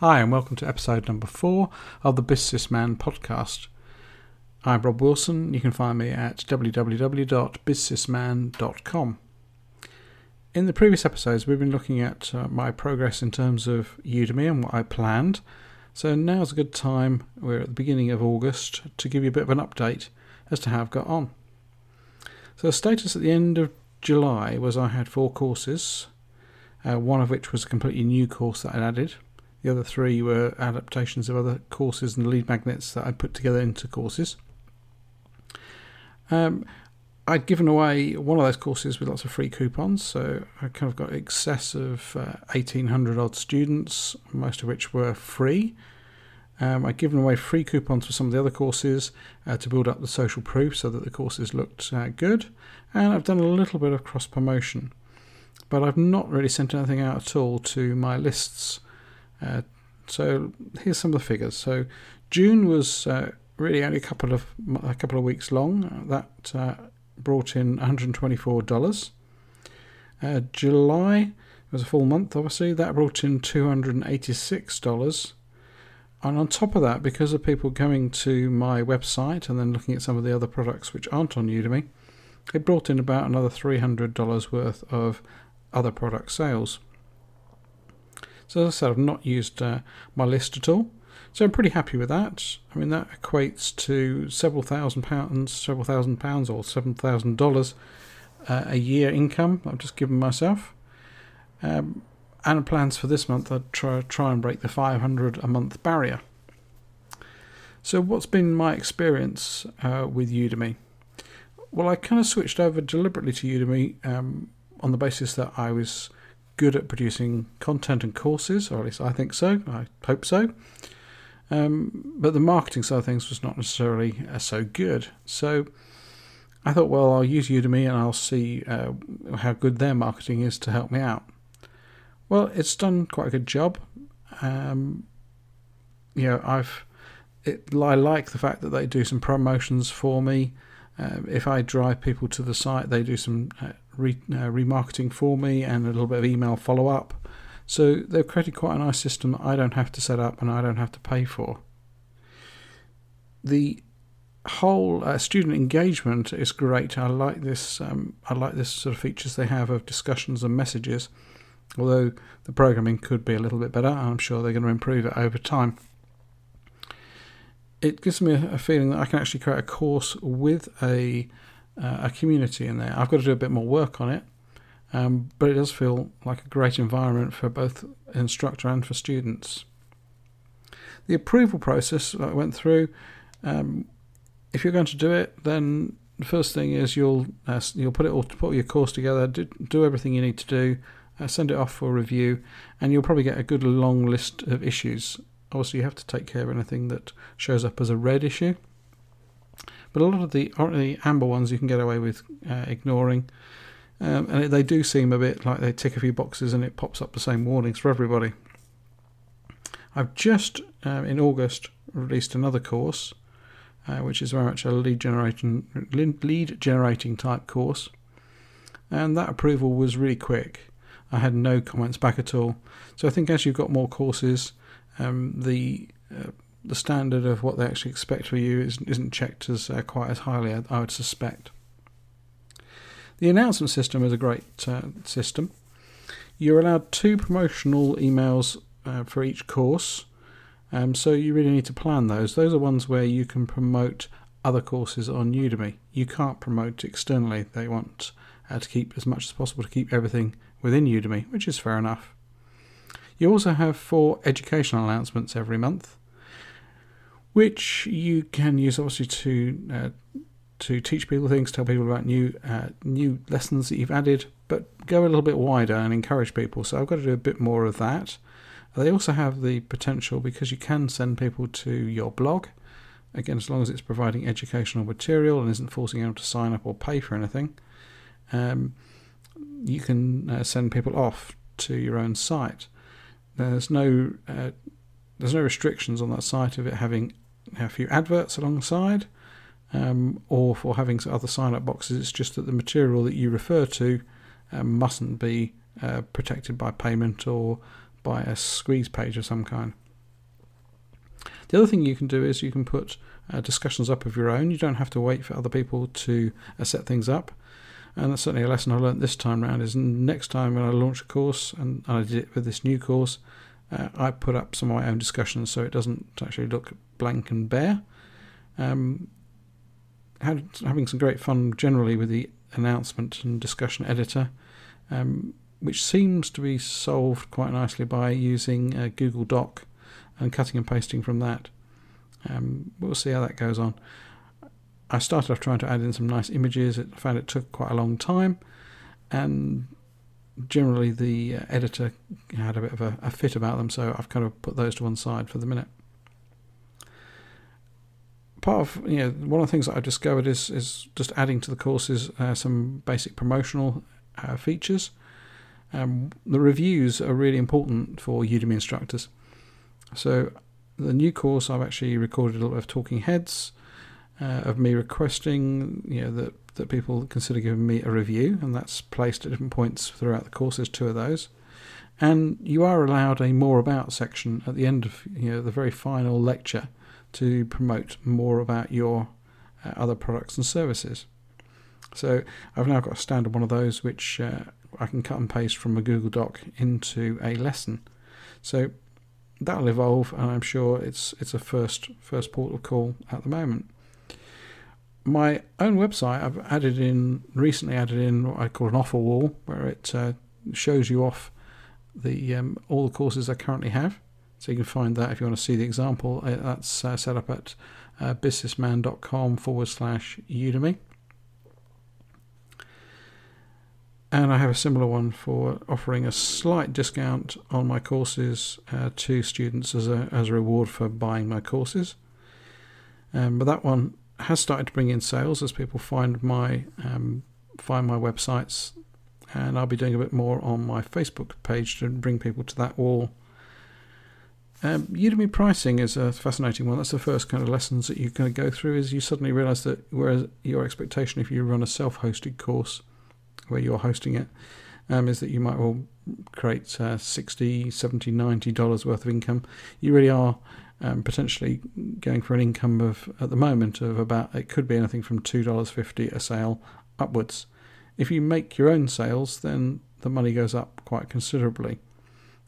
Hi, and welcome to episode number four of the BizSysMan podcast. I'm Rob Wilson. You can find me at www.bizsysman.com. In the previous episodes, we've been looking at uh, my progress in terms of Udemy and what I planned. So now's a good time, we're at the beginning of August, to give you a bit of an update as to how I've got on. So the status at the end of July was I had four courses, uh, one of which was a completely new course that I'd added. The other three were adaptations of other courses and lead magnets that I put together into courses. Um, I'd given away one of those courses with lots of free coupons, so I kind of got excess of uh, 1,800 odd students, most of which were free. Um, I'd given away free coupons for some of the other courses uh, to build up the social proof so that the courses looked uh, good, and I've done a little bit of cross promotion. But I've not really sent anything out at all to my lists so here's some of the figures. So June was uh, really only a couple of a couple of weeks long. That uh, brought in 124 dollars. Uh, July was a full month, obviously. That brought in 286 dollars. And on top of that, because of people coming to my website and then looking at some of the other products which aren't on Udemy, it brought in about another $300 worth of other product sales. So as I said, I've not used uh, my list at all. So I'm pretty happy with that. I mean, that equates to several thousand pounds, several thousand pounds, or seven thousand dollars uh, a year income. I've just given myself. Um, and plans for this month are try try and break the 500 a month barrier. So what's been my experience uh, with Udemy? Well, I kind of switched over deliberately to Udemy um, on the basis that I was good at producing content and courses, or at least I think so. I hope so. Um, but the marketing side of things was not necessarily uh, so good. So I thought, well, I'll use Udemy and I'll see uh, how good their marketing is to help me out. Well, it's done quite a good job. Um, you know, I've it, I like the fact that they do some promotions for me. Um, if I drive people to the site, they do some uh, re, uh, remarketing for me and a little bit of email follow up. So they've created quite a nice system that I don't have to set up and I don't have to pay for. The whole uh, student engagement is great. I like this. Um, I like this sort of features they have of discussions and messages. Although the programming could be a little bit better, I'm sure they're going to improve it over time. It gives me a, a feeling that I can actually create a course with a uh, a community in there. I've got to do a bit more work on it, um, but it does feel like a great environment for both instructor and for students. The approval process I went through. Um, if you're going to do it, then the first thing is you'll uh, you'll put it all put your course together, do, do everything you need to do, uh, send it off for review, and you'll probably get a good long list of issues. Obviously, you have to take care of anything that shows up as a red issue. But a lot of the, the amber ones you can get away with uh, ignoring. Um, and they do seem a bit like they tick a few boxes and it pops up the same warnings for everybody. I've just uh, in August released another course, uh, which is very much a lead generating lead generating type course, and that approval was really quick. I had no comments back at all. So I think as you've got more courses, um, the uh, the standard of what they actually expect for you is, isn't checked as uh, quite as highly, I, I, would suspect. The announcement system is a great uh, system. You're allowed two promotional emails uh, for each course, um, so you really need to plan those. Those are ones where you can promote other courses on Udemy. You can't promote externally. They want uh, to keep as much as possible to keep everything within Udemy, which is fair enough. You also have four educational announcements every month which you can use obviously to uh, to teach people things, tell people about new uh, new lessons that you've added, but go a little bit wider and encourage people. So I've got to do a bit more of that. They also have the potential because you can send people to your blog. Again, as long as it's providing educational material and isn't forcing them to sign up or pay for anything, um, you can uh, send people off to your own site. There's no uh, there's no restrictions on that site of it having a few adverts alongside, um, or for having other sign up boxes. It's just that the material that you refer to um, mustn't be uh, protected by payment or by a squeeze page of some kind. The other thing you can do is you can put uh, discussions up of your own. You don't have to wait for other people to uh, set things up. And that's certainly a lesson I learned this time around. Is next time when I launch a course, and I did it with this new course, uh, I put up some of my own discussions so it doesn't actually look blank and bare. Um, had, having some great fun generally with the announcement and discussion editor, um, which seems to be solved quite nicely by using uh, Google Doc and cutting and pasting from that. Um, we'll see how that goes on. I started off trying to add in some nice images. I found it took quite a long time, and generally the uh, editor had a bit of a, a, fit about them, so I've kind of put those to one side for the minute. Part of you know one of the things that I've discovered is is just adding to the courses uh, some basic promotional uh, features. Um, the reviews are really important for Udemy instructors. So the new course I've actually recorded a little bit of talking heads uh, of me requesting you know that that people consider giving me a review, and that's placed at different points throughout the course. There's two of those, and you are allowed a more about section at the end of you know the very final lecture to promote more about your uh, other products and services. So I've now got a standard one of those which uh, I can cut and paste from a Google Doc into a lesson. So that'll evolve, and I'm sure it's it's a first first port of call at the moment my own website, I've added in recently added in what I call an offer wall, where it uh, shows you off the um, all the courses I currently have. So you can find that if you want to see the example. Uh, that's uh, set up at uh, bizsysman.com forward slash Udemy. And I have a similar one for offering a slight discount on my courses uh, to students as a as a reward for buying my courses. Um, but that one has started to bring in sales as people find my um, find my websites, and I'll be doing a bit more on my Facebook page to bring people to that wall. Um, Udemy pricing is a fascinating one. That's the first kind of lessons that you're going to go through. Is you suddenly realise that whereas your expectation if you run a self-hosted course where you're hosting it, um, is that you might well create uh, 60 70 90 dollars worth of income you really are um, potentially going for an income of at the moment of about it could be anything from two dollars fifty a sale upwards. If you make your own sales, then the money goes up quite considerably,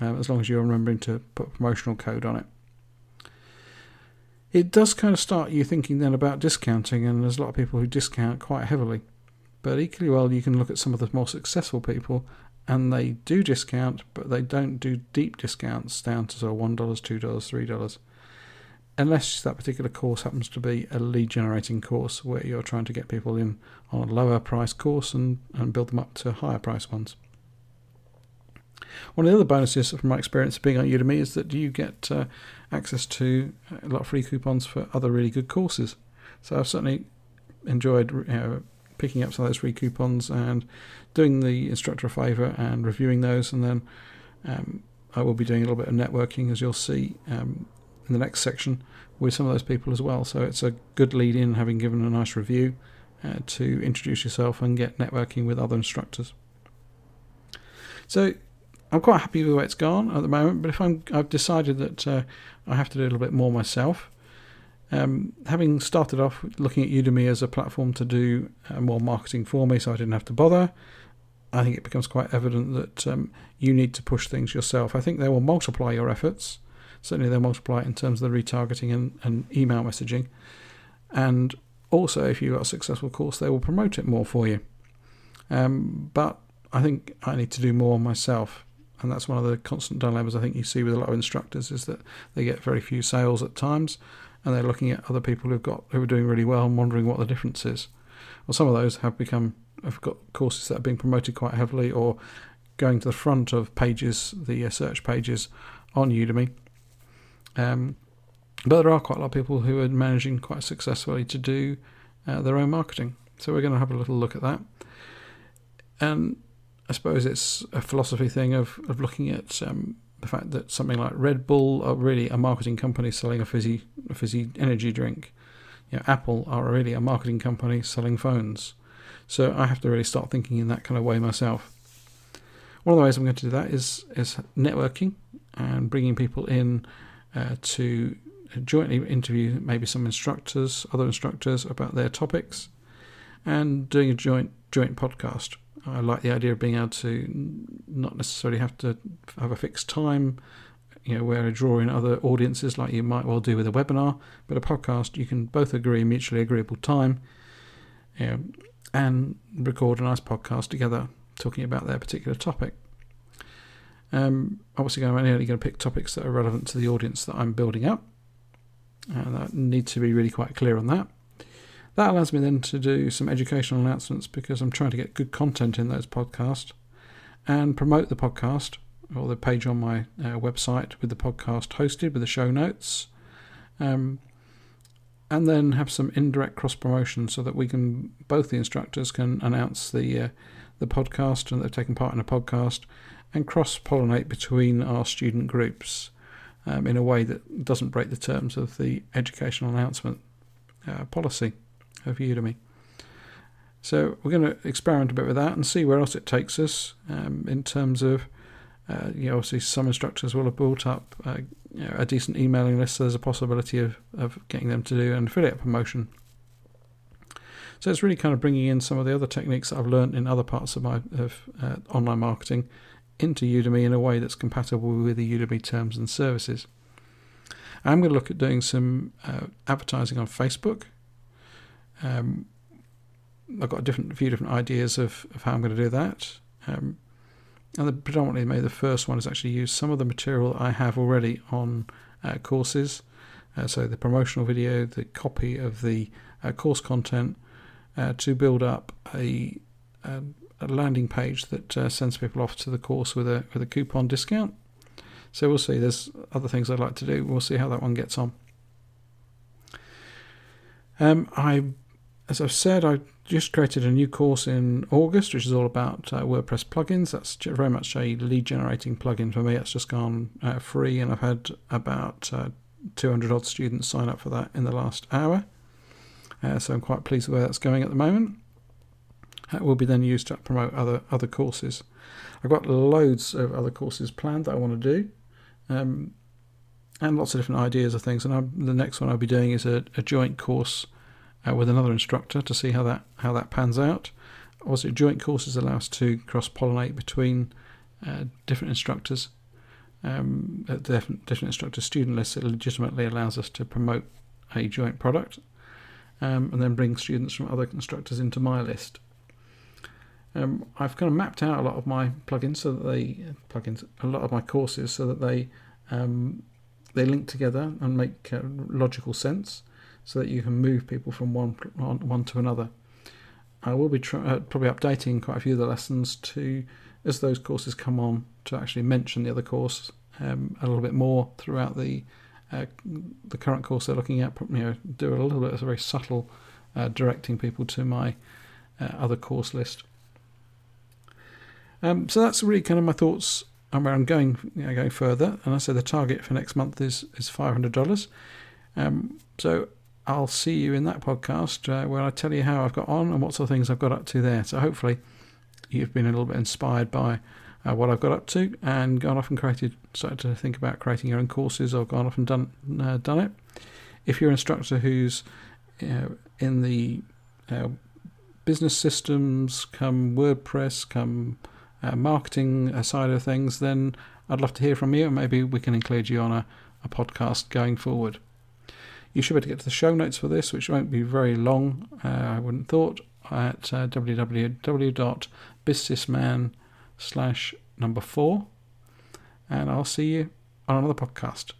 um, as long as you're remembering to put promotional code on it. It does kind of start you thinking then about discounting, and there's a lot of people who discount quite heavily. But equally well, you can look at some of the more successful people, and they do discount, but they don't do deep discounts down to sort of one dollars, two dollars, three dollars unless that particular course happens to be a lead generating course where you're trying to get people in on a lower price course and, and build them up to higher price ones. One of the other bonuses from my experience being on Udemy is that you get uh, access to a lot of free coupons for other really good courses. So I've certainly enjoyed picking up some of those free coupons and doing the instructor a favour and reviewing those, and then um, I will be doing a little bit of networking, as you'll see um, in the next section with some of those people as well. So it's a good lead in, having given a nice review, uh, to introduce yourself and get networking with other instructors. So I'm quite happy with where it's gone at the moment, but if I'm, I've decided that uh, I have to do a little bit more myself. Um, having started off looking at Udemy as a platform to do uh, more marketing for me, so I didn't have to bother. I think it becomes quite evident that um, you need to push things yourself. I think they will multiply your efforts certainly they'll multiply in terms of the retargeting and, and email messaging. And also, if you've got a successful course, they will promote it more for you. Um, but I think I need to do more myself. And that's one of the constant dilemmas I think you see with a lot of instructors is that they get very few sales at times, and they're looking at other people who've got who are doing really well and wondering what the difference is. Well, some of those have become have got courses that are being promoted quite heavily, or going to the front of pages, the uh, search pages on Udemy, um, but there are quite a lot of people who are managing quite successfully to do uh, their own marketing. So we're going to have a little look at that. And I suppose it's a philosophy thing of, of looking at um, the fact that something like Red Bull are really a marketing company selling a fizzy, a fizzy energy drink. You know, Apple are really a marketing company selling phones. So I have to really start thinking in that kind of way myself. One of the ways I'm going to do that is is networking and bringing people in uh, to jointly interview maybe some instructors, other instructors about their topics, and doing a joint joint podcast. I like the idea of being able to not necessarily have to have a fixed time, you know, where I draw in other audiences like you might well do with a webinar, but a podcast you can both agree mutually agreeable time, you know, and record a nice podcast together talking about their particular topic. Um, obviously, I'm only going to pick topics that are relevant to the audience that I'm building up, and I need to be really quite clear on that. That allows me then to do some educational announcements because I'm trying to get good content in those podcasts and promote the podcast or the page on my uh, website with the podcast hosted with the show notes. Um, and then have some indirect cross promotion so that we can both the instructors can announce the uh, the podcast and they've taken part in a podcast and cross pollinate between our student groups um, in a way that doesn't break the terms of the educational announcement uh, policy of Udemy. So we're going to experiment a bit with that and see where else it takes us um, in terms of, uh, you know, obviously some instructors will have built up uh, you know, a decent emailing list, so there's a possibility of, of getting them to do an affiliate promotion. So it's really kind of bringing in some of the other techniques that I've learned in other parts of my of uh, online marketing into Udemy in a way that's compatible with the Udemy terms and services. I'm going to look at doing some uh, advertising on Facebook. Um, I've got a different few different ideas of, of how I'm going to do that. Um, and the, predominantly, maybe the first one is actually use some of the material I have already on uh, courses. Uh, so the promotional video, the copy of the uh, course content, uh, to build up a, a, a landing page that uh, sends people off to the course with a with a coupon discount. So we'll see. There's other things I'd like to do. We'll see how that one gets on. Um, I, as I've said, I just created a new course in August, which is all about uh, WordPress plugins. That's very much a lead generating plugin for me. It's just gone uh, free, and I've had about uh, 200 odd students sign up for that in the last hour. Uh, so I'm quite pleased with where that's going at the moment. That will be then used to promote other other courses. I've got loads of other courses planned that I want to do, um, and lots of different ideas of things. And I'm, the next one I'll be doing is a, a joint course uh, with another instructor to see how that how that pans out. Also, joint courses allow us to cross pollinate between uh, different instructors. Um, different, different instructor student lists, it legitimately allows us to promote a joint product um, and then bring students from other instructors into my list. Um, I've kind of mapped out a lot of my plugins so that they plugins a lot of my courses so that they um, they link together and make uh, logical sense, so that you can move people from one one to another. I will be uh, probably updating quite a few of the lessons to as those courses come on to actually mention the other course um, a little bit more throughout the uh, the current course they're looking at, you know, do a little bit of very subtle uh, directing people to my uh, other course list. Um, so that's really kind of my thoughts on where I'm going, you know, going further. And I said the target for next month is is five hundred dollars. Um, so I'll see you in that podcast uh, where I tell you how I've got on and what sort of things I've got up to there. So hopefully you've been a little bit inspired by uh, what I've got up to and gone off and created, started to think about creating your own courses or gone off and done uh, done it. If you're an instructor who's in the uh, business systems, come WordPress, come uh, marketing side of things, then I'd love to hear from you and maybe we can include you on a, a podcast going forward. You should be able to get to the show notes for this, which won't be very long, uh, I wouldn't thought, at uh, www.bizsysman.com slash number four. And I'll see you on another podcast.